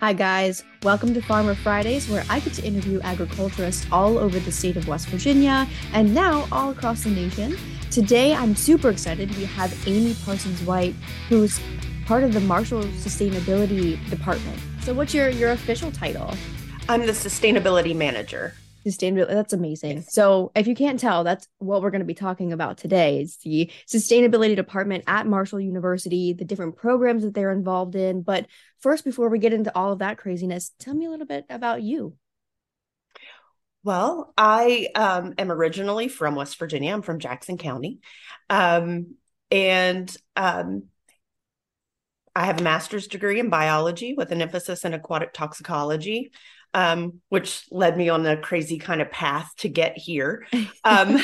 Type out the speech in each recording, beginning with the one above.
Hi, guys. Welcome to Farmer Fridays, where I get to interview agriculturists all over the state of West Virginia and now all across the nation. Today, I'm super excited. We have Amy Parsons White, who's part of the Marshall Sustainability Department. So, what's your, your official title? I'm the sustainability manager sustainability that's amazing. So if you can't tell that's what we're going to be talking about today is the sustainability department at marshall university the different programs that they're involved in. But first before we get into all of that craziness tell me a little bit about you. Well i um, am originally from west virginia. I'm from jackson county. Um, and um, I have a master's degree in biology with an emphasis in aquatic toxicology um, which led me on a crazy kind of path to get here. Um,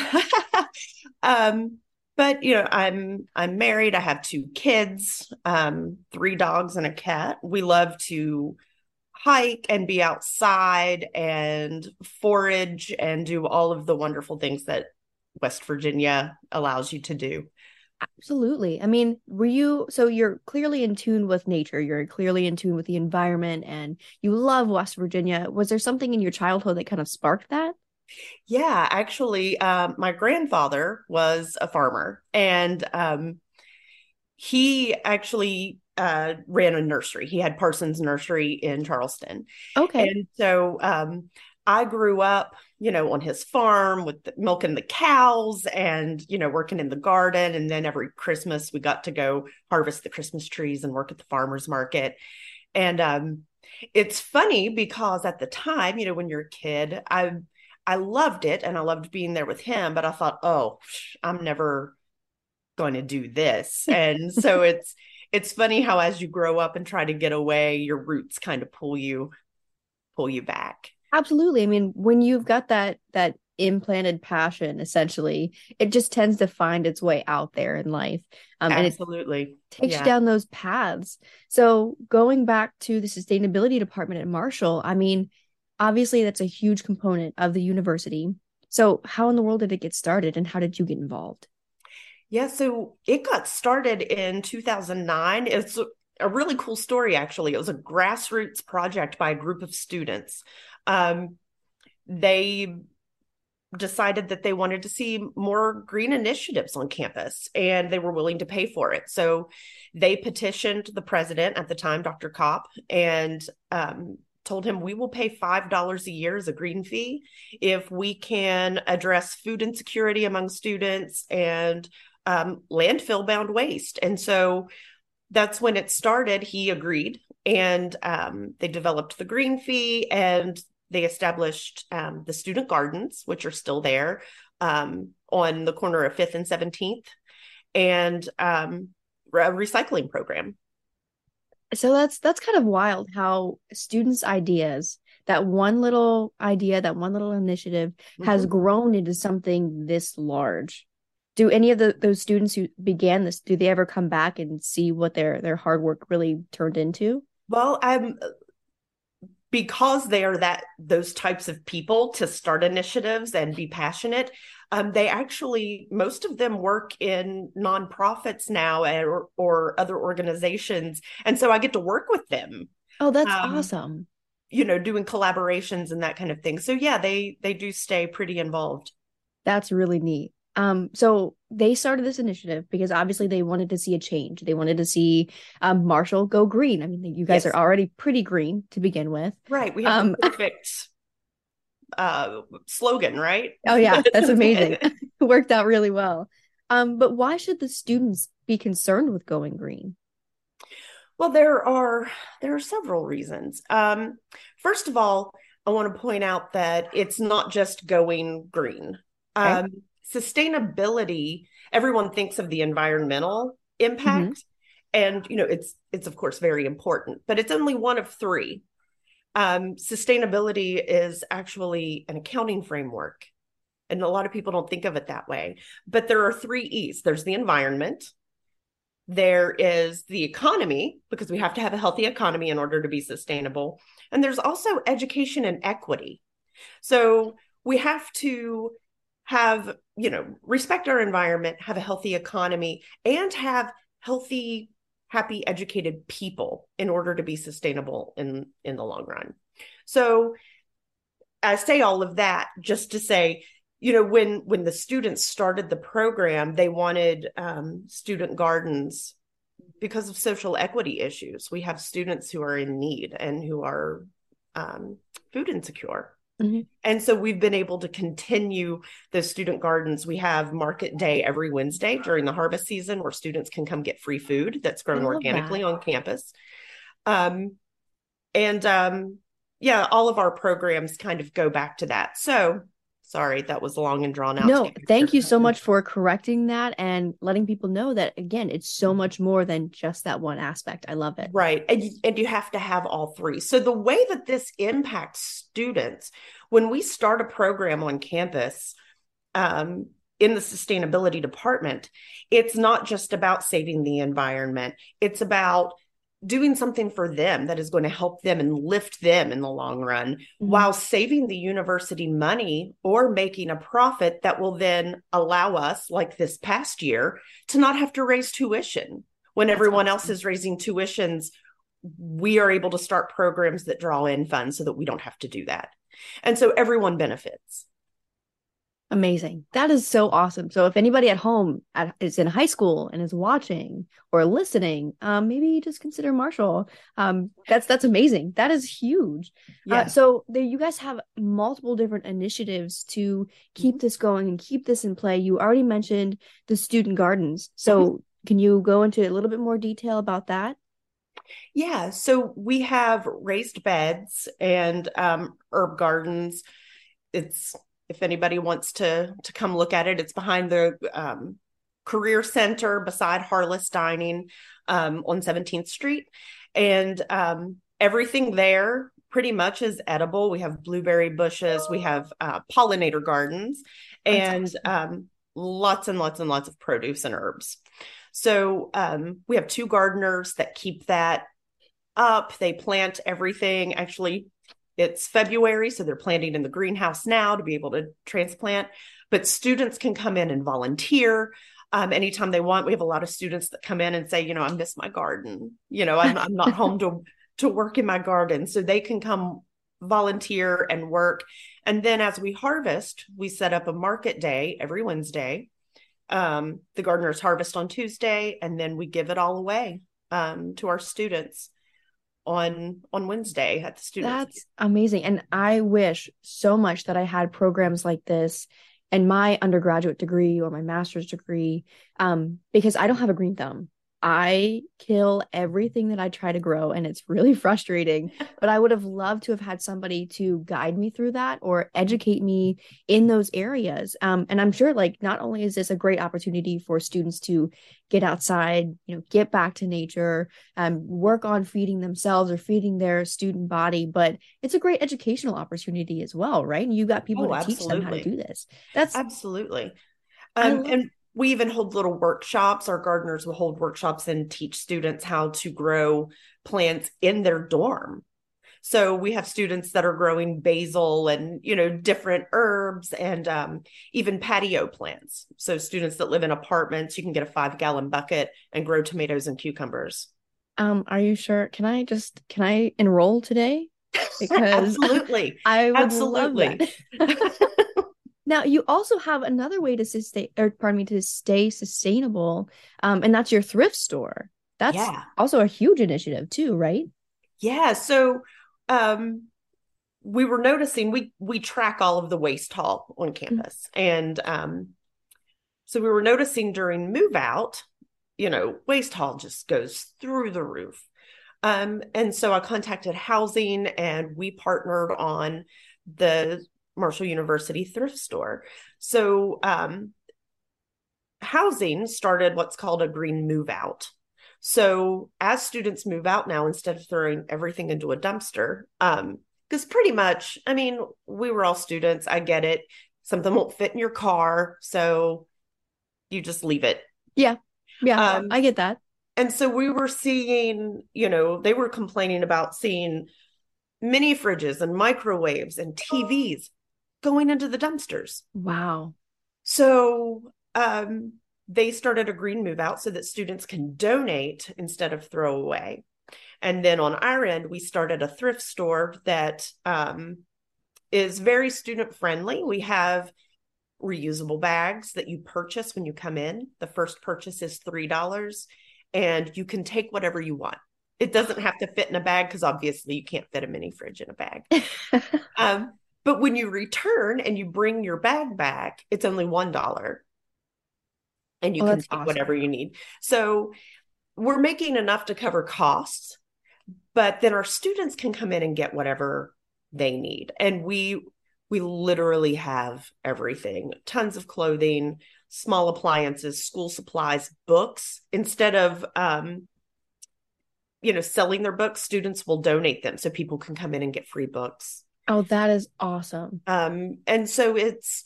um, but you know, I'm I'm married. I have two kids, um, three dogs and a cat. We love to hike and be outside and forage and do all of the wonderful things that West Virginia allows you to do. Absolutely. I mean, were you so you're clearly in tune with nature, you're clearly in tune with the environment, and you love West Virginia. Was there something in your childhood that kind of sparked that? Yeah, actually, um, my grandfather was a farmer, and um, he actually uh, ran a nursery. He had Parsons Nursery in Charleston. Okay. And so um, I grew up, you know, on his farm with the, milking the cows and, you know, working in the garden. And then every Christmas we got to go harvest the Christmas trees and work at the farmer's market. And um, it's funny because at the time, you know, when you're a kid, I I loved it and I loved being there with him, but I thought, oh, I'm never going to do this. And so it's it's funny how as you grow up and try to get away, your roots kind of pull you pull you back. Absolutely. I mean, when you've got that that implanted passion, essentially, it just tends to find its way out there in life. Um, Absolutely. And it takes yeah. you down those paths. So going back to the sustainability department at Marshall, I mean, obviously that's a huge component of the university. So how in the world did it get started and how did you get involved? Yeah, so it got started in 2009. It's a really cool story, actually. It was a grassroots project by a group of students um, they decided that they wanted to see more green initiatives on campus and they were willing to pay for it. So they petitioned the president at the time, Dr. Kopp, and um, told him we will pay $5 a year as a green fee if we can address food insecurity among students and um, landfill bound waste. And so that's when it started. He agreed and um, they developed the green fee and they established um, the student gardens, which are still there um, on the corner of 5th and 17th, and um, a recycling program. So that's that's kind of wild how students' ideas, that one little idea, that one little initiative mm-hmm. has grown into something this large. Do any of the, those students who began this, do they ever come back and see what their their hard work really turned into? Well, I'm because they are that those types of people to start initiatives and be passionate um, they actually most of them work in nonprofits now or, or other organizations and so i get to work with them. Oh that's um, awesome. you know doing collaborations and that kind of thing. So yeah they they do stay pretty involved. That's really neat um, so they started this initiative because obviously they wanted to see a change. They wanted to see um, Marshall go green. I mean, you guys yes. are already pretty green to begin with. Right. We have um, perfect uh, slogan, right? Oh yeah, that's amazing. worked out really well. Um, but why should the students be concerned with going green? Well, there are there are several reasons. Um, first of all, I want to point out that it's not just going green. Okay. Um, sustainability everyone thinks of the environmental impact. Mm-hmm. and you know it's it's of course very important but it's only one of three. Um, sustainability is actually an accounting framework and a lot of people don't think of it that way but there are three e's. There's the environment. There is the economy because we have to have a healthy economy in order to be sustainable. And there's also education and equity. So we have to have, you know, respect our environment, have a healthy economy, and have healthy happy educated people in order to be sustainable in in the long run. So i say all of that just to say you know when when the students started the program they wanted um, student gardens because of social equity issues. We have students who are in need and who are um, food insecure Mm-hmm. And so we've been able to continue the student gardens. We have market day every Wednesday during the harvest season where students can come get free food that's grown organically that. on campus. Um, and um, yeah, all of our programs kind of go back to that. So Sorry, that was long and drawn out. No, thank you so much for correcting that and letting people know that again, it's so much more than just that one aspect. I love it. Right. And, and you have to have all three. So the way that this impacts students, when we start a program on campus, um, in the sustainability department, it's not just about saving the environment. It's about doing something for them that is going to help them and lift them in the long run mm-hmm. while saving the university money or making a profit that will then allow us like this past year to not have to raise tuition when That's everyone awesome. else is raising tuitions we are able to start programs that draw in funds so that we don't have to do that and so everyone benefits Amazing. That is so awesome. So if anybody at home at, is in high school and is watching or listening, um, maybe just consider Marshall. Um, that's that's amazing. That is huge. Yeah. Uh, so there, you guys have multiple different initiatives to keep mm-hmm. this going and keep this in play. You already mentioned the student gardens. So mm-hmm. can you go into a little bit more detail about that? Yeah. So we have raised beds and um, herb gardens. It's if anybody wants to to come look at it it's behind the um, career center beside harless dining um, on 17th street. And um, everything there pretty much is edible. We have blueberry bushes we have uh, pollinator gardens and um, lots and lots and lots of produce and herbs. So um, we have two gardeners that keep that up. They plant everything. Actually it's February, so they're planting in the greenhouse now to be able to transplant. But students can come in and volunteer um, anytime they want. We have a lot of students that come in and say, you know, I miss my garden. You know, I'm, I'm not home to to work in my garden, so they can come volunteer and work. And then as we harvest, we set up a market day every Wednesday. Um, the gardeners harvest on Tuesday, and then we give it all away um, to our students on on Wednesday at the student. That's amazing. And I wish so much that I had programs like this in my undergraduate degree or my master's degree um, because I don't have a green thumb. I kill everything that I try to grow and it's really frustrating. but I would have loved to have had somebody to guide me through that or educate me in those areas. Um, and I'm sure like not only is this a great opportunity for students to get outside, you know, get back to nature, um, work on feeding themselves or feeding their student body, but it's a great educational opportunity as well, right? And you got people oh, to absolutely. teach them how to do this. That's absolutely. Um, and we even hold little workshops. Our gardeners will hold workshops and teach students how to grow plants in their dorm. So we have students that are growing basil and you know different herbs and um, even patio plants. So students that live in apartments, you can get a five gallon bucket and grow tomatoes and cucumbers. Um, are you sure? Can I just can I enroll today? Because absolutely, I would absolutely. Now you also have another way to sustain or pardon me to stay sustainable. Um, and that's your thrift store. That's yeah. also a huge initiative too, right? Yeah. So um we were noticing we we track all of the waste haul on mm-hmm. campus. Mm-hmm. And um so we were noticing during move out, you know, waste haul just goes through the roof. Um, and so I contacted housing and we partnered on the Marshall University thrift store. So, um, housing started what's called a green move out. So, as students move out now, instead of throwing everything into a dumpster, um, because pretty much, I mean, we were all students. I get it. Something won't fit in your car, so you just leave it. Yeah, yeah, um, I get that. And so we were seeing, you know, they were complaining about seeing mini fridges and microwaves and TVs going into the dumpsters. Wow. So um, they started a green move out so that students can donate instead of throw away. And then on our end, we started a thrift store that um, is very student friendly. We have reusable bags that you purchase when you come in. The first purchase is $3 and you can take whatever you want. It doesn't have to fit in a bag because obviously you can't fit a mini fridge in a bag. um, but when you return and you bring your bag back, it's only $1 and you oh, can take awesome. whatever you need. So we're making enough to cover costs, but then our students can come in and get whatever they need. And we we literally have everything. Tons of clothing, small appliances, school supplies, books. Instead of um you know selling their books, students will donate them so people can come in and get free books. Oh, that is awesome. Um and so it's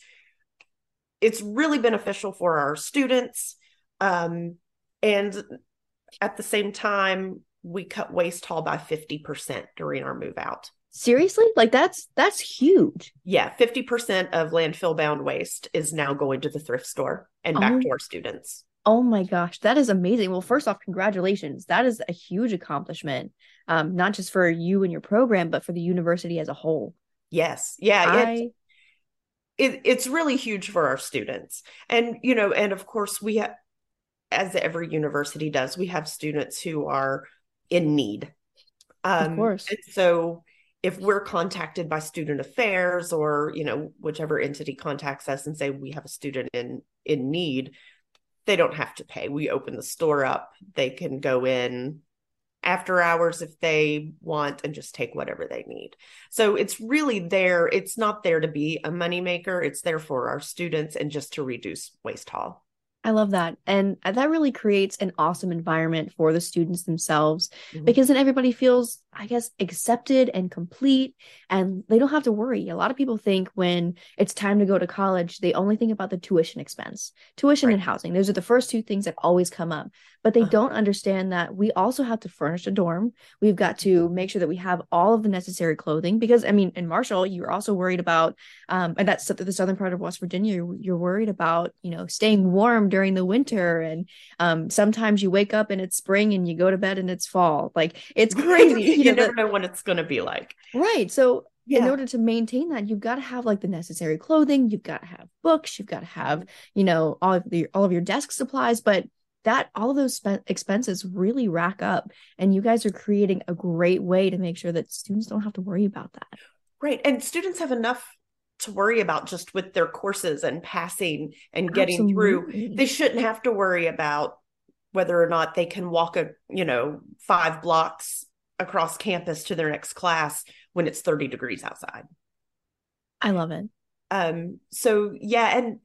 it's really beneficial for our students. Um, and at the same time, we cut waste haul by 50% during our move out. Seriously? Like that's that's huge. Yeah, 50% of landfill bound waste is now going to the thrift store and back oh, to our students. Oh my gosh, that is amazing. Well, first off, congratulations. That is a huge accomplishment. Um, not just for you and your program, but for the university as a whole. Yes. Yeah. I, it, it's really huge for our students and you know and of course we have as every university does we have students who are in need um, of course And so if we're contacted by student affairs or you know whichever entity contacts us and say we have a student in in need they don't have to pay we open the store up they can go in after hours if they want and just take whatever they need. So it's really there. It's not there to be a moneymaker. It's there for our students and just to reduce waste haul. I love that. And that really creates an awesome environment for the students themselves mm-hmm. because then everybody feels, I guess, accepted and complete and they don't have to worry. A lot of people think when it's time to go to college, they only think about the tuition expense, tuition right. and housing. Those are the first two things that always come up. But they uh-huh. don't understand that we also have to furnish a dorm. We've got to make sure that we have all of the necessary clothing because, I mean, in Marshall, you're also worried about, um, and that's the southern part of West Virginia, you're, you're worried about, you know, staying warm during the winter and um, sometimes you wake up and it's spring and you go to bed and it's fall like it's crazy you, know, never know what it's going to be like right so yeah. in order to maintain that you've got to have like the necessary clothing you've got to have books you've got to have you know all of the all of your desk supplies but that all of those spe- expenses really rack up and you guys are creating a great way to make sure that students don't have to worry about that right and students have enough to worry about just with their courses and passing and getting Absolutely. through. They shouldn't have to worry about whether or not they can walk a, you know, five blocks across campus to their next class when it's 30 degrees outside. I love it. Um so yeah and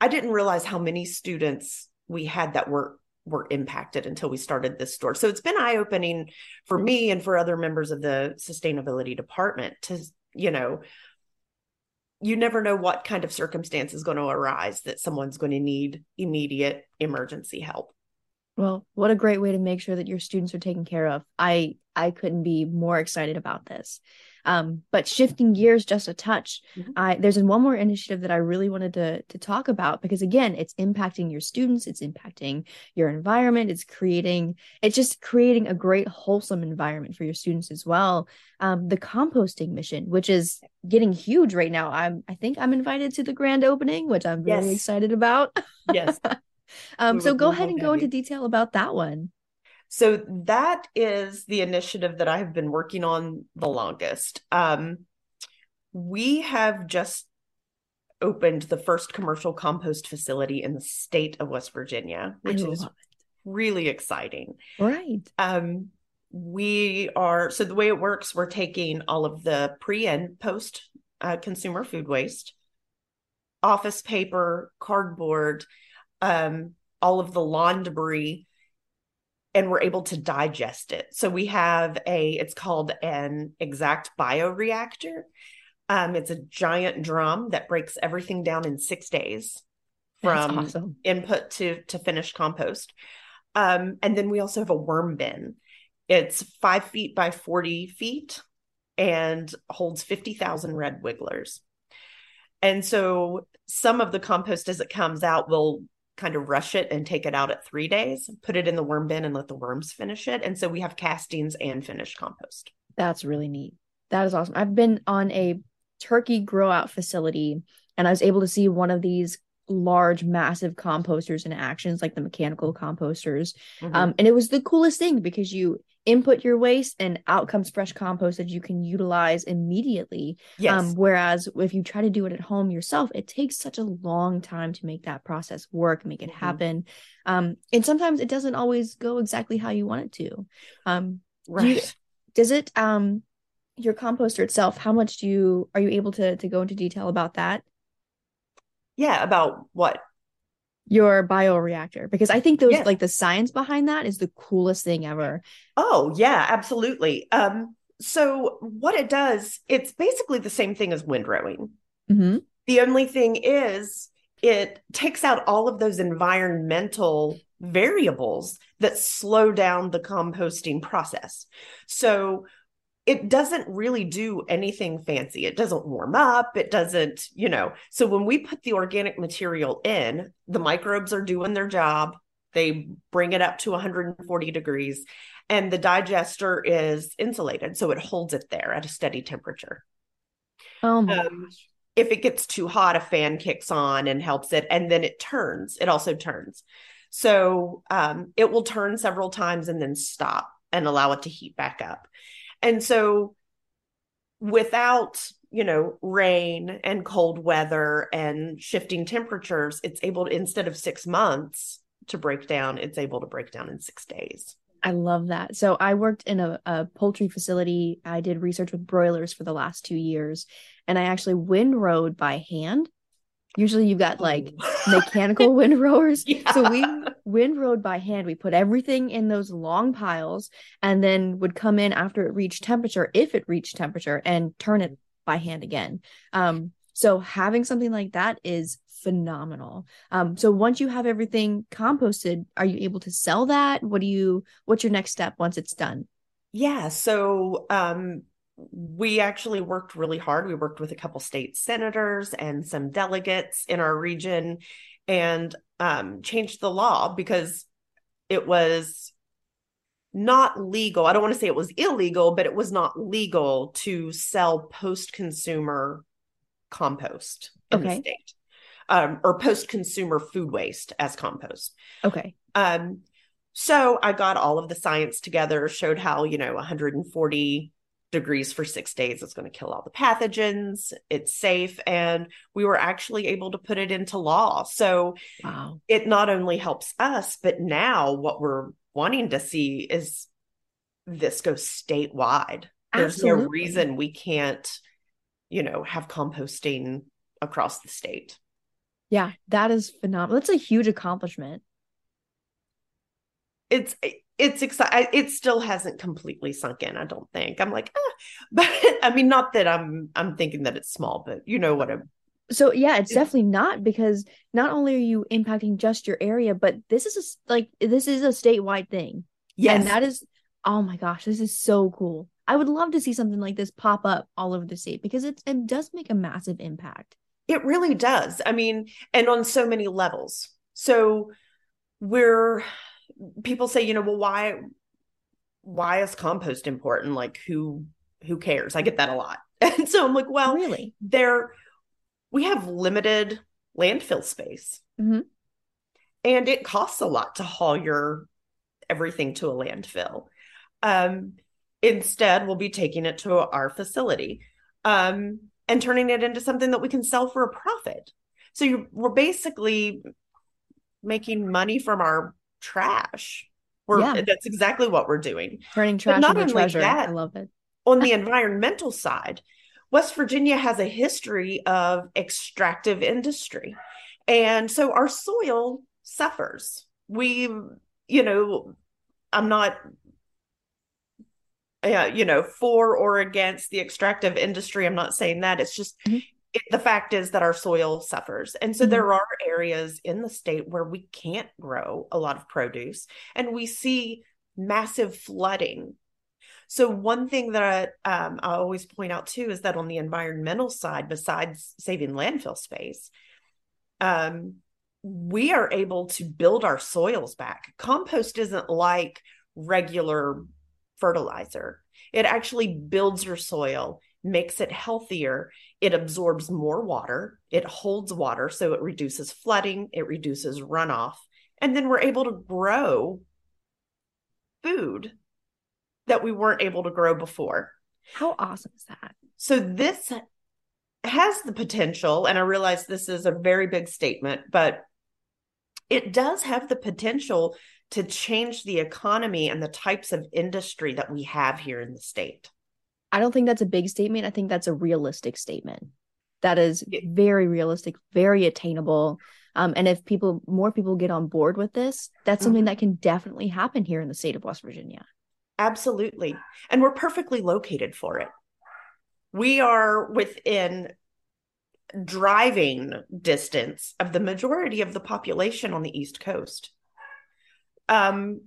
I didn't realize how many students we had that were were impacted until we started this store. So it's been eye opening for me and for other members of the sustainability department to you know you never know what kind of circumstance is going to arise that someone's going to need immediate emergency help. Well, what a great way to make sure that your students are taken care of. I I couldn't be more excited about this. Um, but shifting gears just a touch, mm-hmm. I, there's one more initiative that I really wanted to to talk about because again, it's impacting your students, it's impacting your environment, it's creating, it's just creating a great wholesome environment for your students as well. Um, the composting mission, which is getting huge right now. I'm I think I'm invited to the grand opening, which I'm very yes. excited about. yes. um, so go ahead and go into detail about that one. So that is the initiative that I have been working on the longest. Um, we have just opened the first commercial compost facility in the state of West Virginia, which is it. really exciting. Right. Um, we are so the way it works, we're taking all of the pre and post uh, consumer food waste, office paper, cardboard, um, all of the lawn debris and we're able to digest it. So we have a, it's called an XACT bioreactor. Um, it's a giant drum that breaks everything down in six days from awesome. input to to finished compost. Um, and then we also have a worm bin. It's five feet by 40 feet and holds 50,000 red wigglers. And so some of the compost as it comes out will kind of rush it and take it out at three days, put it in the worm bin and let the worms finish it. And so we have castings and finished compost. That's really neat. That is awesome. I've been on a turkey grow out facility and I was able to see one of these large massive composters in actions like the mechanical composters mm-hmm. um, and it was the coolest thing because you input your waste and out comes fresh compost that you can utilize immediately yes. Um, whereas if you try to do it at home yourself it takes such a long time to make that process work make it mm-hmm. happen um, and sometimes it doesn't always go exactly how you want it to um, right do you, does it um your composter itself how much do you are you able to to go into detail about that yeah, about what? Your bioreactor. Because I think those yes. like the science behind that is the coolest thing ever. Oh, yeah, absolutely. Um, so what it does, it's basically the same thing as windrowing. Mm-hmm. The only thing is it takes out all of those environmental variables that slow down the composting process. So it doesn't really do anything fancy. It doesn't warm up. It doesn't, you know. So when we put the organic material in, the microbes are doing their job. They bring it up to 140 degrees, and the digester is insulated. So it holds it there at a steady temperature. Oh my um, gosh. If it gets too hot, a fan kicks on and helps it, and then it turns. It also turns. So um, it will turn several times and then stop and allow it to heat back up. And so without, you know, rain and cold weather and shifting temperatures, it's able to, instead of six months to break down, it's able to break down in six days. I love that. So I worked in a, a, poultry facility. I did research with broilers for the last two years, and I actually windrowed by hand. Usually you've got like mechanical windrowers. Yeah. So we windrowed by hand. We put everything in those long piles and then would come in after it reached temperature, if it reached temperature, and turn it by hand again. Um, so having something like that is phenomenal. Um, so once you have everything composted, are you able to sell that? What do you what's your next step once it's done? Yeah. So um we actually worked really hard. We worked with a couple state senators and some delegates in our region and um, changed the law because it was not legal. I don't want to say it was illegal, but it was not legal to sell post consumer compost in okay. the state um, or post consumer food waste as compost. Okay. Um, so I got all of the science together, showed how, you know, 140 degrees for six days. It's going to kill all the pathogens. It's safe. And we were actually able to put it into law. So wow. it not only helps us, but now what we're wanting to see is this go statewide. There's Absolutely. no reason we can't, you know, have composting across the state. Yeah, that is phenomenal. That's a huge accomplishment. It's eh, it's exciting. It still hasn't completely sunk in. I don't think. I'm like, ah. but I mean, not that I'm. I'm thinking that it's small, but you know what I'm. So yeah, it's, definitely not because not only are you impacting just your area, but this is a, like this is a statewide thing. Yes, and that is. Oh my gosh, this is so cool. I would love to see something like this pop up all over the state because it it does make a massive impact. It really does. I mean, and on so many levels. So we're people say, you know, well, why why is compost important? Like who who cares? I get that a lot. And so I'm like, well, really, there we have limited landfill space. Mm-hmm. And it costs a lot to haul your everything to a landfill. Um, instead, we'll be taking it to our facility um, and turning it into something that we can sell for a profit. So you we're basically making money from our trash. We're yeah. that's exactly what we're doing. Turning trash into treasure. That, I love it. on the environmental side, West Virginia has a history of extractive industry. And so our soil suffers. We, you know, I'm not uh, you know, for or against the extractive industry. I'm not saying that. It's just mm-hmm it, the fact is that our soil suffers. And so mm-hmm. there are areas in the state where we can't grow a lot of produce and we see massive flooding. So, one thing that I, um, I always point out too is that on the environmental side, besides saving landfill space, um, we are able to build our soils back. Compost isn't like regular fertilizer, it actually builds your soil, makes it healthier. It absorbs more water, it holds water, so it reduces flooding, it reduces runoff. And then we're able to grow food that we weren't able to grow before. How awesome is that? So, this has the potential, and I realize this is a very big statement, but it does have the potential to change the economy and the types of industry that we have here in the state. I don't think that's a big statement. I think that's a realistic statement. That is very realistic, very attainable. Um, and if people, more people get on board with this, that's something mm-hmm. that can definitely happen here in the state of West Virginia. Absolutely. And we're perfectly located for it. We are within driving distance of the majority of the population on the East Coast. Um,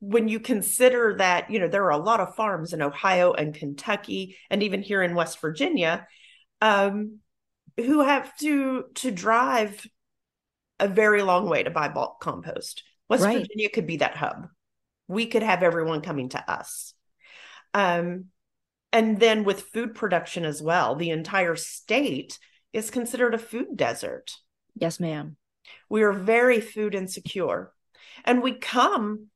when you consider that, you know, there are a lot of farms in Ohio and Kentucky, and even here in West Virginia, um, who have to to drive a very long way to buy bulk compost. West right. Virginia could be that hub. We could have everyone coming to us. Um, and then with food production as well, the entire state is considered a food desert. Yes, ma'am. We are very food insecure. And we come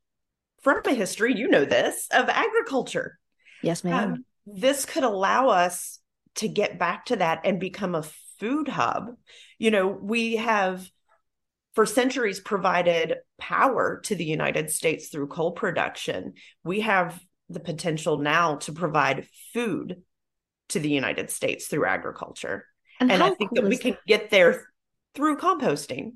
from a history, you know this, of agriculture. Yes, ma'am. Um, this could allow us to get back to that and become a food hub. You know, we have for centuries provided power to the United States through coal production. We have the potential now to provide food to the United States through agriculture. And, and I think cool that we can get there through composting.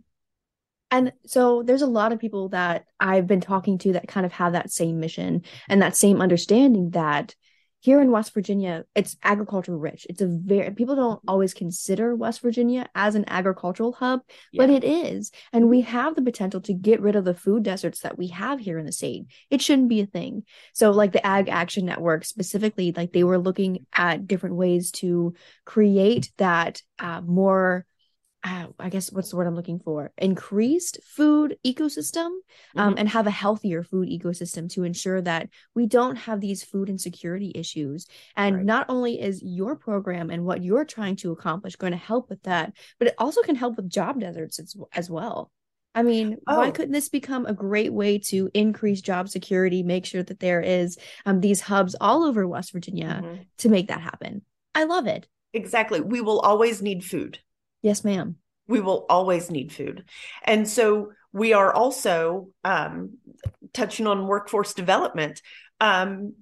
And so there's a lot of people that I've been talking to that kind of have that same mission and that same understanding that here in West Virginia, it's agriculture rich. It's a very people don't always consider West Virginia as an agricultural hub, yeah. but it is. And we have the potential to get rid of the food deserts that we have here in the state. It shouldn't be a thing. So like the Ag Action Network specifically, like they were looking at different ways to create that uh, more uh, I guess what's the word I'm looking for? Increased food ecosystem um, mm-hmm. and have a healthier food ecosystem to ensure that we don't have these food insecurity issues. And right. not only is your program and what you're trying to accomplish going to help with that, but it also can help with job deserts as, as well. I mean, oh. why couldn't this become a great way to increase job security, make sure that there is um, these hubs all over West Virginia mm-hmm. to make that happen? I love it. Exactly. We will always need food. Yes, ma'am. We will always need food. And so we are also um, touching on workforce development. Um,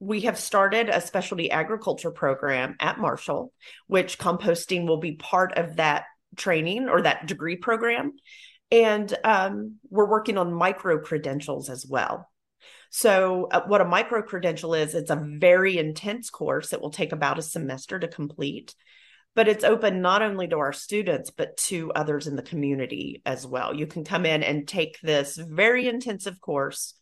we have started a specialty agriculture program at Marshall, which composting will be part of that training or that degree program. And um, we're working on micro credentials as well. So, uh, what a micro credential is, it's a very intense course. It will take about a semester to complete but it's open not only to our students but to others in the community as well. You can come in and take this very intensive course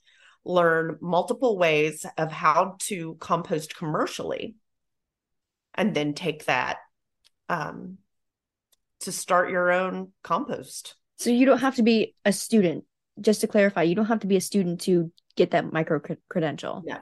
learn multiple ways of how to compost commercially and then take that um, to start your own compost. So you don't have to be a student. Just to clarify you don't have to be a student to get that micro credential. Yeah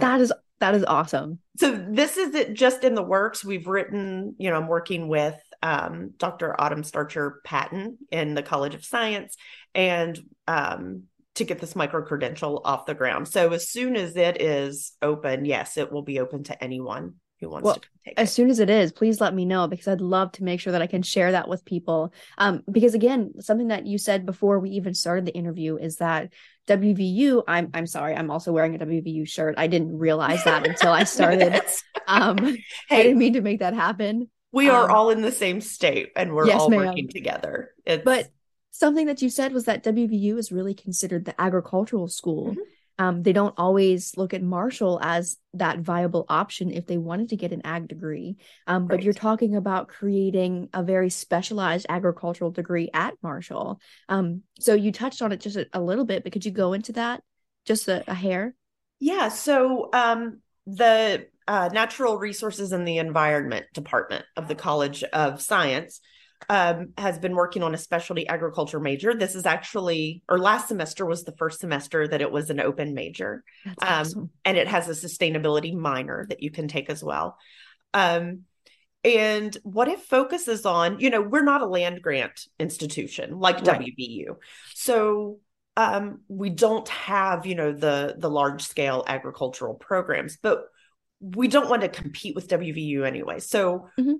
that is that is awesome. So this is it just in the works. We've written, you know, I'm working with um, Dr. Autumn Starcher Patton in the College of Science and um, to get this micro credential off the ground. So as soon as it is open, yes, it will be open to anyone who wants well, to take as it. soon as it is please let me know because i'd love to make sure that i can share that with people. Um, because again something that you said before we even started the interview is that wvu i'm i'm sorry i'm also wearing a wvu shirt. I didn't realize that until i started um hey, i didn't mean to make that happen. We are um, all in the same state and we're yes, all ma'am. working together. It's... but something that you said was that wvu is really considered the agricultural school. Mm-hmm um, they don't always look at Marshall as that viable option if they wanted to get an ag degree. Um, right. But you're talking about creating a very specialized agricultural degree at Marshall. Um, so you touched on it just a, a, little bit, but could you go into that just a, a hair? Yeah. So um, the uh, Natural Resources and the Environment Department of the College of Science um, has been working on a specialty agriculture major. This is actually, or last semester was the first semester that it was an open major. Um, awesome. and it has a sustainability minor that you can take as well. Um, and what it focuses on, you know, we're not a land grant institution like Right. WVU. So um, we don't have, you know, the the large scale agricultural programs, but we don't want to compete with WVU anyway. So Mhm.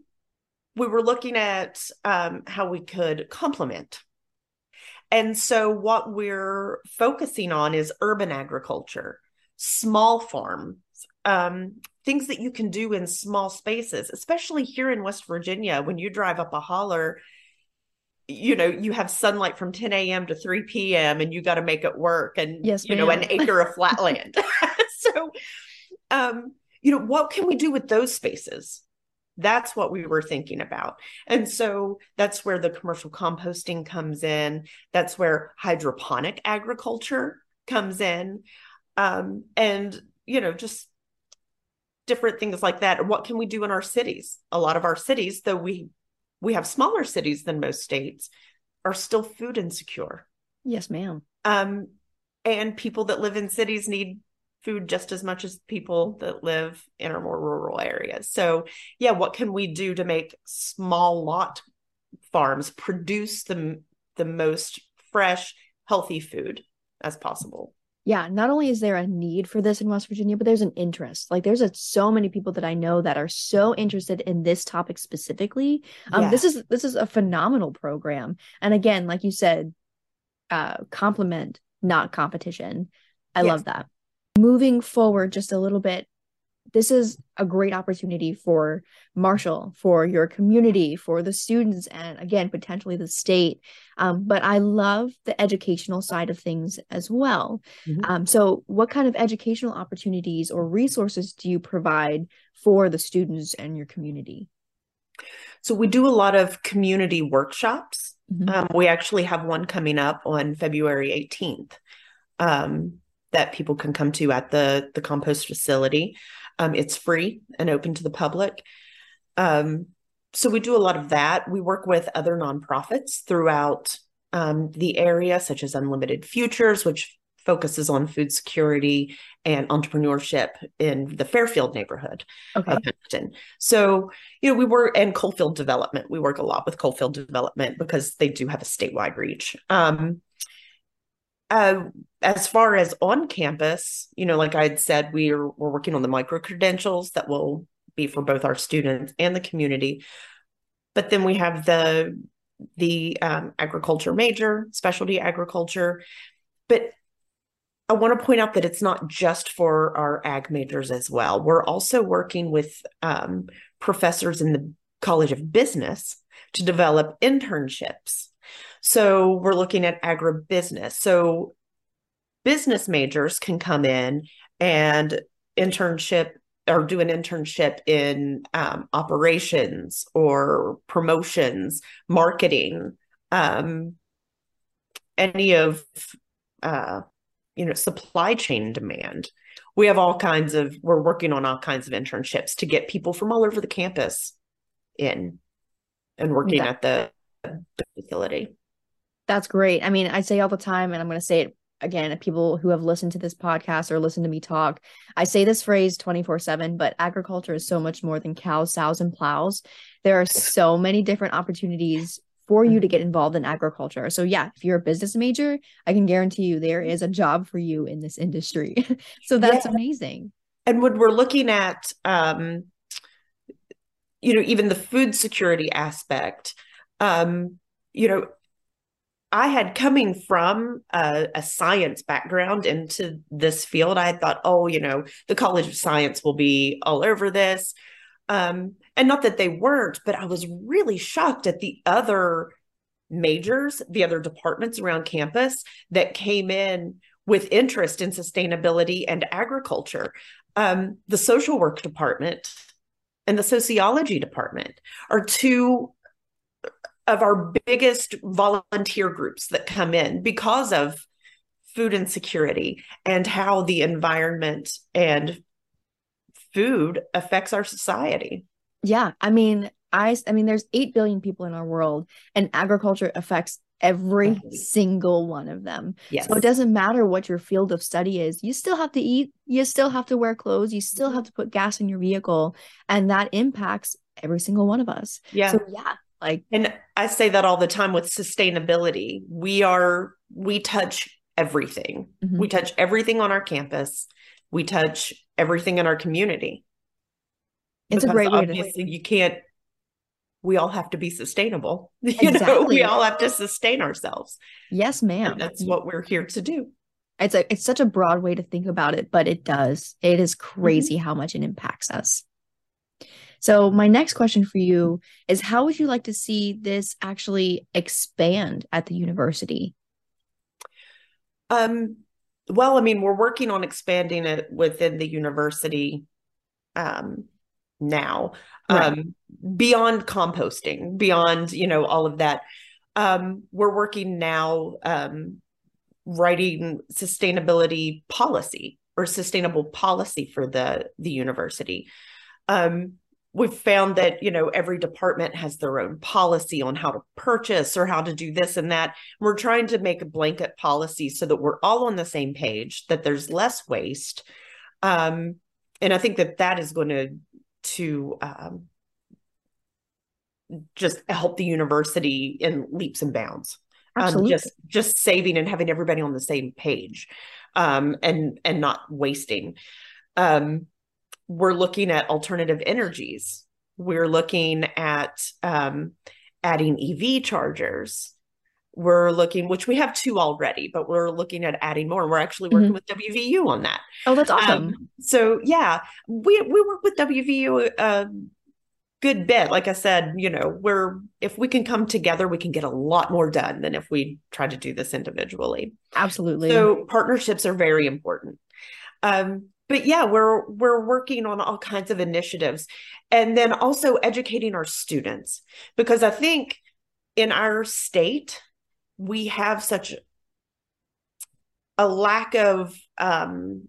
We were looking at um, how we could complement. And so what we're focusing on is urban agriculture, small farms, um, things that you can do in small spaces, especially here in West Virginia. When you drive up a holler, you know, you have sunlight from 10 a.m. to 3 p.m. and you got to make it work and, Yes, you know, an acre of flat land. so, um, you know, what can we do with those spaces? That's what we were thinking about. And so that's where the commercial composting comes in. That's where hydroponic agriculture comes in. Um, and, you know, just different things like that. What can we do in our cities? A lot of our cities, though we we have smaller cities than most states, are still food insecure. Yes, ma'am. Um, and people that live in cities need food just as much as people that live in our more rural areas. So, yeah, what can we do to make small lot farms produce the the most fresh, healthy food as possible? yeah, not only is there a need for this in West Virginia, but there's an interest. Like there's a, so many people that I know that are so interested in this topic specifically. Um, this is this is a phenomenal program, and again, like you said, uh, compliment, not competition. I Yes. love that. Moving forward just a little bit, this is a great opportunity for Marshall, for your community, for the students, and again, potentially the state. Um, but I love the educational side of things as well. Mhm. Um, so, what kind of educational opportunities or resources do you provide for the students and your community? So we do a lot of community workshops. Mhm. Um, we actually have one coming up on February 18th um, that people can come to at the the compost facility. Um, it's free and open to the public. Um, so we do a lot of that. We work with other nonprofits throughout um, the area, such as Unlimited Futures, which focuses on food security and entrepreneurship in the Fairfield neighborhood Okay. of Huntington. So, you know, we work and Coalfield Development. We work a lot with Coalfield Development because they do have a statewide reach. Um, uh, as far as on campus, you know, like I had said, we're we're working on the micro credentials that will be for both our students and the community. But then we have the the um, agriculture major, specialty agriculture. But I want to point out that it's not just for our ag majors as well. We're also working with um, professors in the College of Business to develop internships. So we're looking at agribusiness. So business majors can come in and internship or do an internship in um, operations or promotions, marketing, um, any of uh, you know supply chain demand. We have all kinds of. We're working on all kinds of internships to get people from all over the campus in and working That- at the, the facility. That's great. I mean, I say all the time, and I'm going to say it again, people who have listened to this podcast or listened to me talk, I say this phrase 24 7, but agriculture is so much more than cows, sows, and plows. There are so many different opportunities for you to get involved in agriculture. So, yeah, if you're a business major, I can guarantee you there is a job for you in this industry. so, that's Yeah. amazing. and when we're looking at um you know even the food security aspect um you know i had coming from a, a science background into this field i thought oh you know the college of science will be all over this. Um and not that they weren't but i was really shocked at the other majors the other departments around campus that came in with interest in sustainability and agriculture. Um, the social work department and the sociology department are two of our biggest volunteer groups that come in because of food insecurity and how the environment and food affects our society. Yeah. I mean, I I mean there's 8 billion people in our world and agriculture affects every mm-hmm. single one of them. Yes. So it doesn't matter what your field of study is. You still have to eat, you still have to wear clothes, you still have to put gas in your vehicle and that impacts every single one of us. Yeah. So yeah, like and I say that all the time with sustainability. We are we touch everything. Mm-hmm. We touch everything on our campus. We touch everything in our community. It's because a great way obviously to you can't we all have to be sustainable. You exactly. know, we all have to sustain ourselves. Yes, ma'am. And that's what we're here to do. It's a it's such a broad way to think about it, but it does. It is crazy mm-hmm. how much it impacts us. So my next question for you is how would you like to see this actually expand at the university? Um well, I mean, we're working on expanding it within the university um now right. um, beyond composting beyond you know all of that um, we're working now um, writing sustainability policy or sustainable policy for the the university um, we've found that you know every department has their own policy on how to purchase or how to do this and that we're trying to make a blanket policy so that we're all on the same page that there's less waste um, and i think that that is going to to um, just help the university in leaps and bounds. Absolutely. Um, just just saving and having everybody on the same page um, and and not wasting. Um, we're looking at alternative energies. We're looking at um, adding EV chargers. We're looking, which we have two already, but we're looking at adding more. And we're actually working mm-hmm. with WVU on that. Oh, that's awesome. Um, so yeah, we we work with WVU a uh, good bit. Like I said, you know, we're if we can come together, we can get a lot more done than if we try to do this individually. Absolutely. So partnerships are very important. Um, but yeah, we're we're working on all kinds of initiatives, and then also educating our students because I think in our state we have such a lack of um,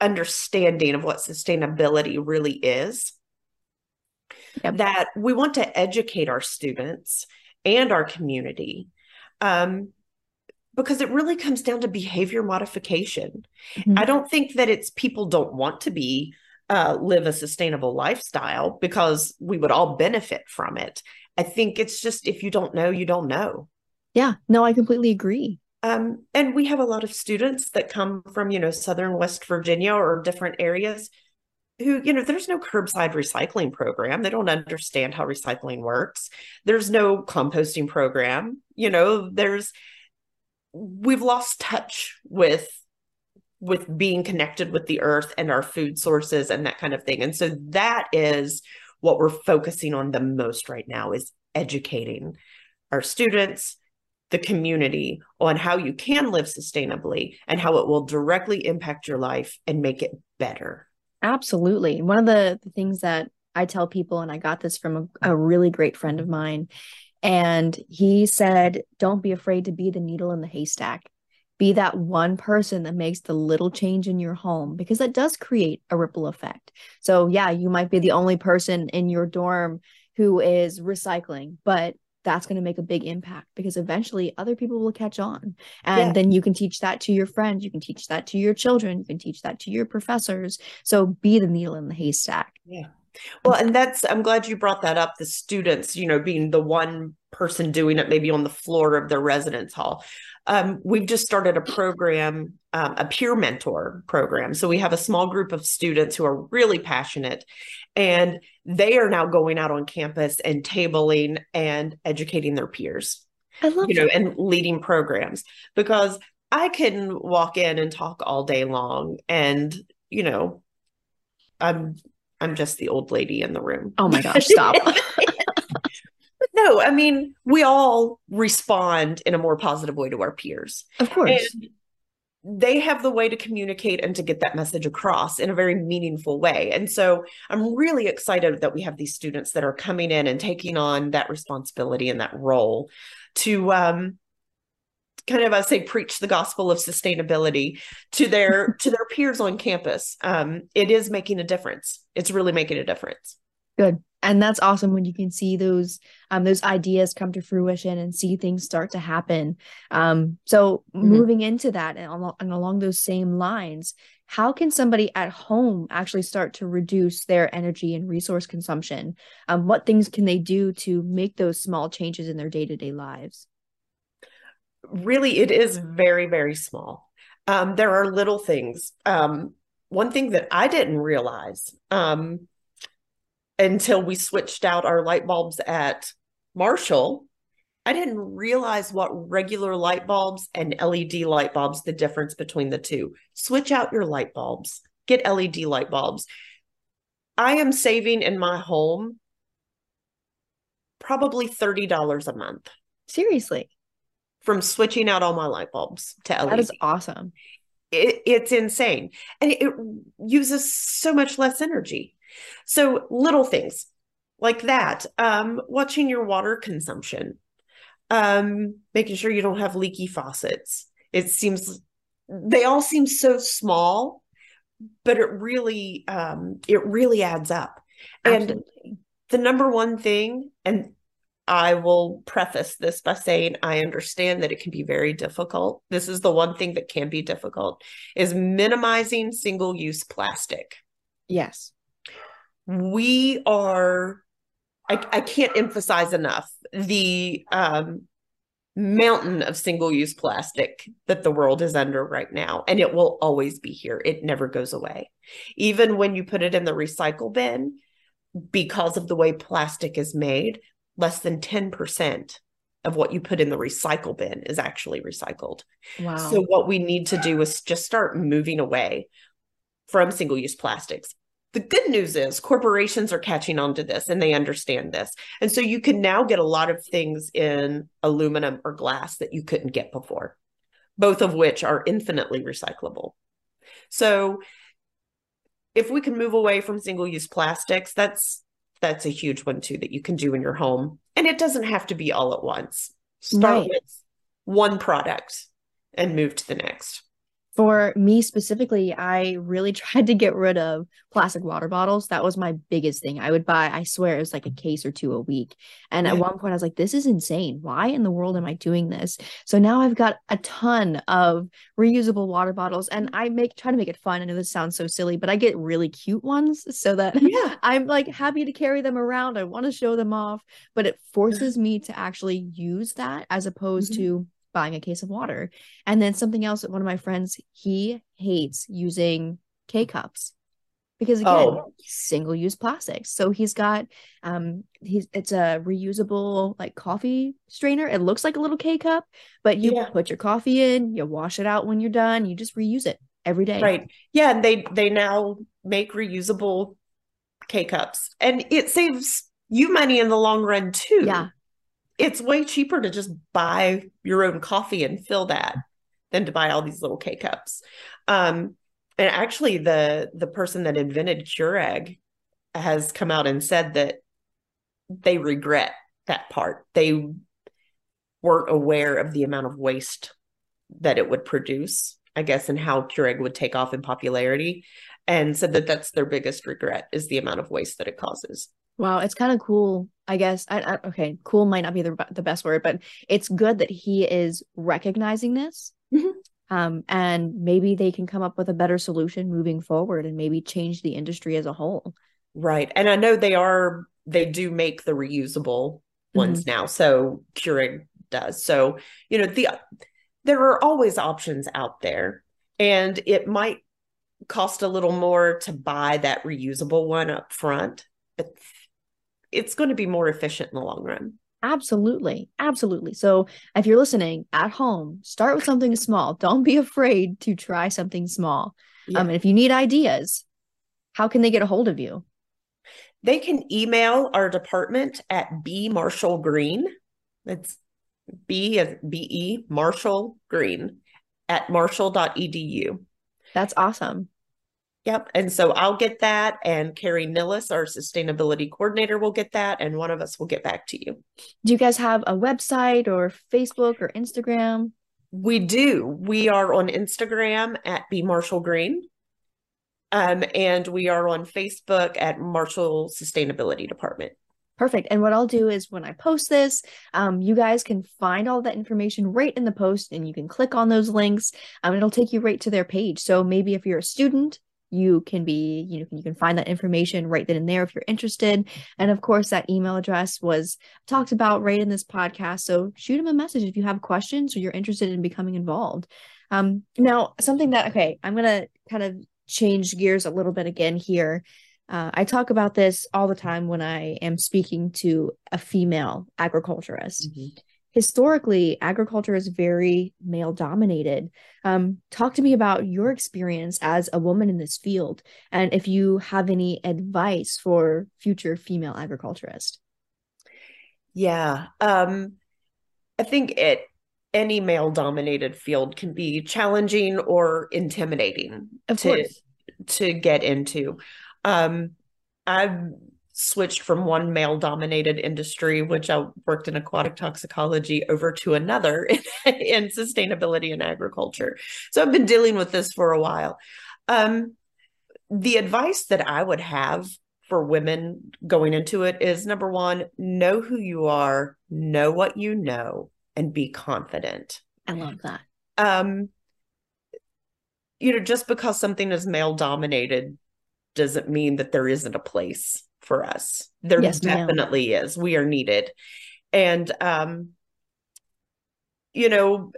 understanding of what sustainability really is yep. that we want to educate our students and our community um, because it really comes down to behavior modification mm-hmm. i don't think that it's people don't want to be uh, live a sustainable lifestyle because we would all benefit from it I think it's just if you don't know, you don't know. Yeah, no, I completely agree. Um, and we have a lot of students that come from, you know, Southern West Virginia or different areas who, you know, there's no curbside recycling program. They don't understand how recycling works. There's no composting program. You know, there's, we've lost touch with with being connected with the earth and our food sources and that kind of thing. And so that is what we're focusing on the most right now is educating our students the community on how you can live sustainably and how it will directly impact your life and make it better absolutely one of the, things that i tell people and i got this from a, a really great friend of mine and he said don't be afraid to be the needle in the haystack be that one person that makes the little change in your home because that does create a ripple effect. So, yeah, you might be the only person in your dorm who is recycling, but that's going to make a big impact because eventually other people will catch on. And yeah. then you can teach that to your friends, you can teach that to your children, you can teach that to your professors. So, be the needle in the haystack. Yeah. Well, and that's, I'm glad you brought that up. The students, you know, being the one person doing it maybe on the floor of their residence hall um, we've just started a program, um, a peer mentor program. So we have a small group of students who are really passionate and they are now going out on campus and tabling and educating their peers. I love you know, and leading programs because I can walk in and talk all day long and, you know, I'm I'm just the old lady in the room. Oh my gosh, stop. no, I mean, we all respond in a more positive way to our peers. Of course. And they have the way to communicate and to get that message across in a very meaningful way. And so I'm really excited that we have these students that are coming in and taking on that responsibility and that role to um, kind of I say preach the gospel of sustainability to their to their peers on campus. Um, it is making a difference. It's really making a difference. Good. and that's awesome when you can see those um, those ideas come to fruition and see things start to happen um, so mm-hmm. moving into that and, al- and along those same lines how can somebody at home actually start to reduce their energy and resource consumption um, what things can they do to make those small changes in their day-to-day lives really it is very very small um, there are little things um, one thing that i didn't realize um, until we switched out our light bulbs at Marshall, I didn't realize what regular light bulbs and LED light bulbs, the difference between the two. Switch out your light bulbs, get LED light bulbs. I am saving in my home probably $30 a month. Seriously. From switching out all my light bulbs to LED. That is awesome. It, it's insane. And it uses so much less energy. So little things like that. Um, watching your water consumption, um, making sure you don't have leaky faucets. It seems they all seem so small, but it really um, it really adds up. Absolutely. And the number one thing, and I will preface this by saying I understand that it can be very difficult. This is the one thing that can be difficult is minimizing single use plastic. Yes we are I, I can't emphasize enough the um, mountain of single use plastic that the world is under right now. And it will always be here. It never goes away. Even when you put it in the recycle bin, because of the way plastic is made, less than 10% of what you put in the recycle bin is actually recycled. Wow. So, what we need to do is just start moving away from single use plastics the good news is corporations are catching on to this and they understand this. And so you can now get a lot of things in aluminum or glass that you couldn't get before, both of which are infinitely recyclable. So if we can move away from single use plastics, that's that's a huge one too that you can do in your home. And it doesn't have to be all at once. Start right. with one product and move to the next for me specifically, I really tried to get rid of plastic water bottles. That was my biggest thing. I would buy, I swear, it was like a case or two a week. And yeah. at one point, I was like, this is insane. Why in the world am I doing this? So now I've got a ton of reusable water bottles and I make try to make it fun. I know this sounds so silly, but I get really cute ones so that yeah. I'm like happy to carry them around. I want to show them off, but it forces me to actually use that as opposed mm-hmm. to buying a case of water. And then something else, one of my friends, he hates using K cups because again, oh. single use plastics. So he's got um he's it's a reusable like coffee strainer. It looks like a little K cup, but you yeah. put your coffee in, you wash it out when you're done, you just reuse it every day. Right. Yeah, and they they now make reusable K cups. And it saves you money in the long run too. Yeah it's way cheaper to just buy your own coffee and fill that than to buy all these little K cups. Um, and actually, the the person that invented Keurig has come out and said that they regret that part. They weren't aware of the amount of waste that it would produce, I guess, and how Keurig would take off in popularity, and said that that's their biggest regret is the amount of waste that it causes. Wow, it's kind of cool. I guess. I, I, okay, cool might not be the the best word, but it's good that he is recognizing this. Mm-hmm. Um, and maybe they can come up with a better solution moving forward, and maybe change the industry as a whole. Right, and I know they are. They do make the reusable ones mm-hmm. now, so Keurig does. So you know the there are always options out there, and it might cost a little more to buy that reusable one up front, but it's going to be more efficient in the long run. Absolutely. Absolutely. So if you're listening at home, start with something small. Don't be afraid to try something small. Yeah. Um, and if you need ideas, how can they get a hold of you? They can email our department at B Marshall Green. That's B as B E Marshall Green at marshall.edu. That's awesome. Yep. And so I'll get that, and Carrie Nillis, our sustainability coordinator, will get that, and one of us will get back to you. Do you guys have a website or Facebook or Instagram? We do. We are on Instagram at B Marshall Green. Um, and we are on Facebook at Marshall Sustainability Department. Perfect. And what I'll do is when I post this, um, you guys can find all that information right in the post and you can click on those links. Um, it'll take you right to their page. So maybe if you're a student, you can be, you know, you can find that information right then and there if you're interested. And of course, that email address was talked about right in this podcast. So shoot them a message if you have questions or you're interested in becoming involved. Um, now, something that, okay, I'm to kind of change gears a little bit again here. Uh, I talk about this all the time when I am speaking to a female agriculturist. Mm-hmm. Historically, agriculture is very male dominated. Um, talk to me about your experience as a woman in this field and if you have any advice for future female agriculturists. Yeah. Um, I think it any male dominated field can be challenging or intimidating of to, course. to get into. Um, I've switched from one male dominated industry, which I worked in aquatic toxicology, over to another in, in, sustainability and agriculture. So I've been dealing with this for a while. Um, the advice that I would have for women going into it is number one, know who you are, know what you know, and be confident. I love that. Um, you know, just because something is male dominated doesn't mean that there isn't a place for us. There yes, definitely ma'am. is. We are needed. And um you know,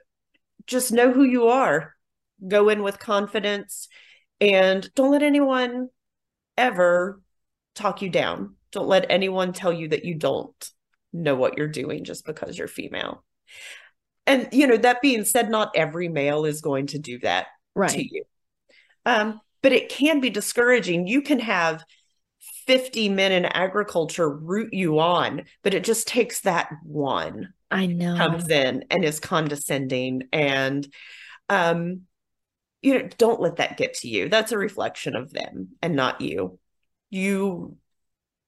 just know who you are. Go in with confidence and don't let anyone ever talk you down. Don't let anyone tell you that you don't know what you're doing just because you're female. And you know, that being said, not every male is going to do that right. to you. Um, but it can be discouraging. You can have 50 men in agriculture root you on, but it just takes that one. I know. Comes in and is condescending and um you know don't let that get to you. That's a reflection of them and not you. You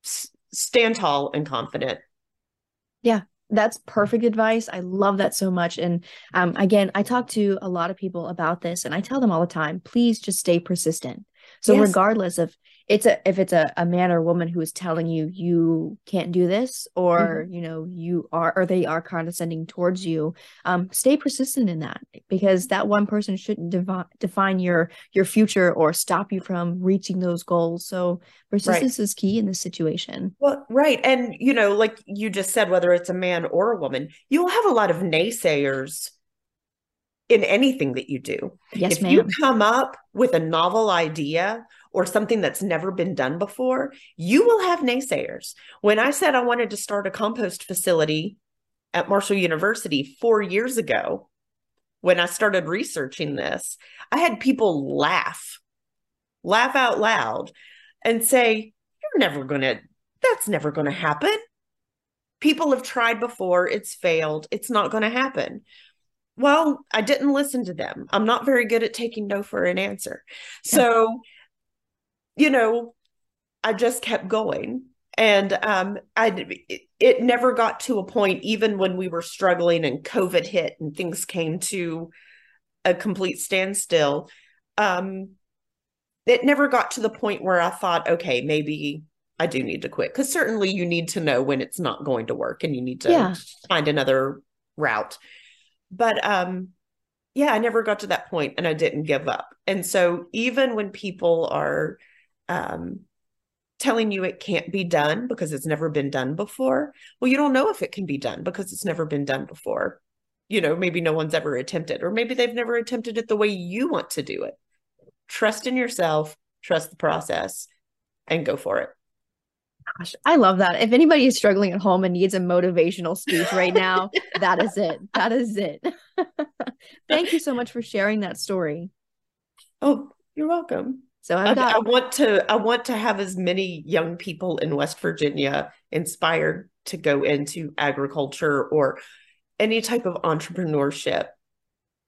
s- stand tall and confident. Yeah, that's perfect advice. I love that so much. And um, again, I talk to a lot of people about this and I tell them all the time, please just stay persistent. So yes. regardless of it's a if it's a, a man or woman who is telling you you can't do this or mm-hmm. you know you are or they are condescending towards you um stay persistent in that because that one person shouldn't devi- define your your future or stop you from reaching those goals so persistence right. is key in this situation well right and you know like you just said whether it's a man or a woman you'll have a lot of naysayers in anything that you do. Yes, if ma'am. you come up with a novel idea or something that's never been done before, you will have naysayers. When I said I wanted to start a compost facility at Marshall University 4 years ago, when I started researching this, I had people laugh, laugh out loud and say, "You're never going to that's never going to happen." People have tried before, it's failed, it's not going to happen well, I didn't listen to them. I'm not very good at taking no for an answer. So, you know, I just kept going. And um, I it, never got to a point, even when we were struggling and COVID hit and things came to a complete standstill. Um, it never got to the point where I thought, okay, maybe I do need to quit. Because certainly you need to know when it's not going to work and you need to yeah. find another route but um yeah i never got to that point and i didn't give up and so even when people are um telling you it can't be done because it's never been done before well you don't know if it can be done because it's never been done before you know maybe no one's ever attempted or maybe they've never attempted it the way you want to do it trust in yourself trust the process and go for it Gosh, I love that. If anybody is struggling at home and needs a motivational speech right now, that is it. That is it. Thank you so much for sharing that story. Oh, you're welcome. So I've got- I, want to I want to have as many young people in West Virginia inspired to go into agriculture or any type of entrepreneurship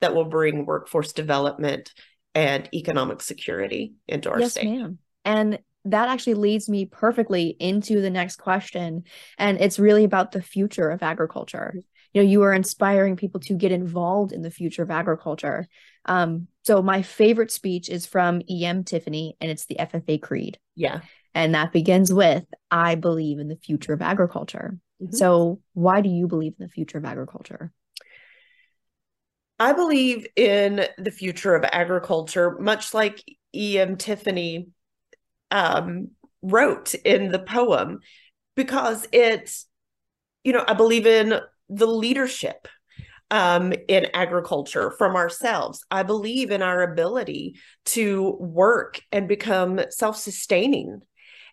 that will bring workforce development and economic security into our yes, state. Ma'am. And that actually leads me perfectly into the next question. And it's really about the future of agriculture. You know you are inspiring people to get involved in the future of agriculture. Um, so my favorite speech is from E.M. Tiffany and it's the ffa creed. Yeah. And that begins with i believe in the future of agriculture. Mm-hmm. so why do you believe in the future of agriculture? I believe in the future of agriculture much like E.M. Tiffany um, wrote in the poem because it's you know i believe in the leadership um, in agriculture from ourselves. I believe in our ability to work and become self sustaining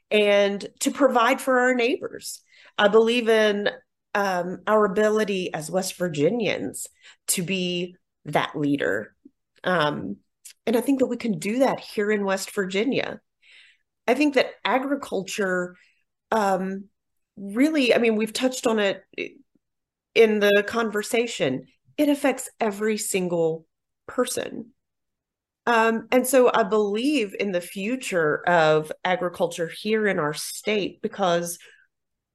and to provide for our neighbors. I believe in um, our ability as West Virginians to be that leader. Um, and I think that we can do that here in West Virginia. I think that agriculture um, really, I mean, we've touched on it in the conversation, it affects every single person. Um, and so I believe in the future of agriculture here in our state because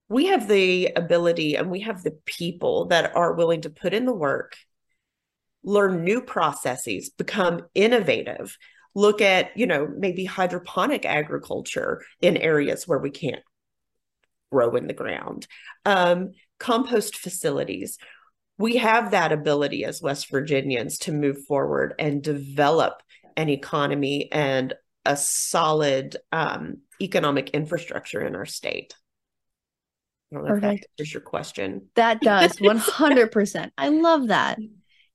we have the ability and we have the people that are willing to put in the work, learn new processes, become innovative, look at, you know, maybe hydroponic agriculture in areas where we can't grow in the ground. Um, compost facilities. We have that ability as West Virginians to move forward and develop an economy and a solid um, economic infrastructure in our state. I don't know Perfect. if that answers your question. That does 100%. I love that.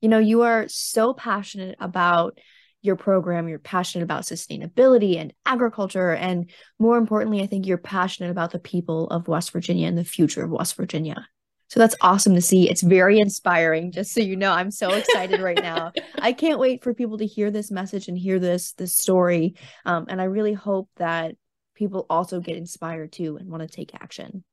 You know, you are so passionate about your program, you're passionate about sustainability and agriculture. And more importantly, I think you're passionate about the people of West Virginia and the future of West Virginia. So that's awesome to see. It's very inspiring. Just so you know, I'm so excited right now. I can't wait for people to hear this message and hear this this story. Um, and I really hope that people also get inspired too and want to take action.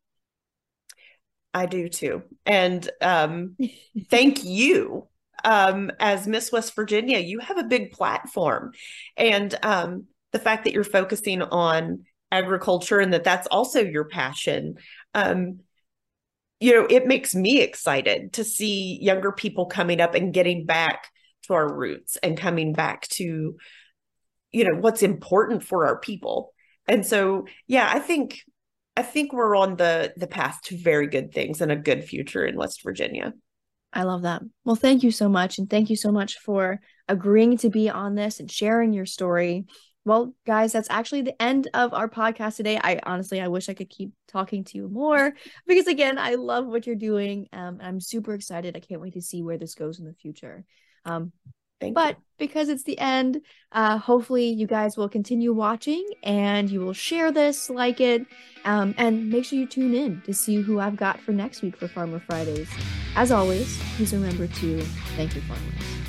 I do too. And um, thank you. Um, as Miss West Virginia, you have a big platform. And um, the fact that you're focusing on agriculture and that that's also your passion um, you know, it makes me excited to see younger people coming up and getting back to our roots and coming back to, you know, what's important for our people. And so, yeah, I think I think we're on the the path to very good things and a good future in West Virginia. I love that. Well, thank you so much. And thank you so much for agreeing to be on this and sharing your story well guys that's actually the end of our podcast today. I honestly i wish i could keep talking to you more because again i love what you're doing um, i'm super excited. I can't wait to see where this goes in the future. Um, Thank but you. because it's the end uh, hopefully you guys will continue watching and you will share this like it um, and make sure you tune in to see who i've got for next week for farmer fridays. As always please remember to thank your farmers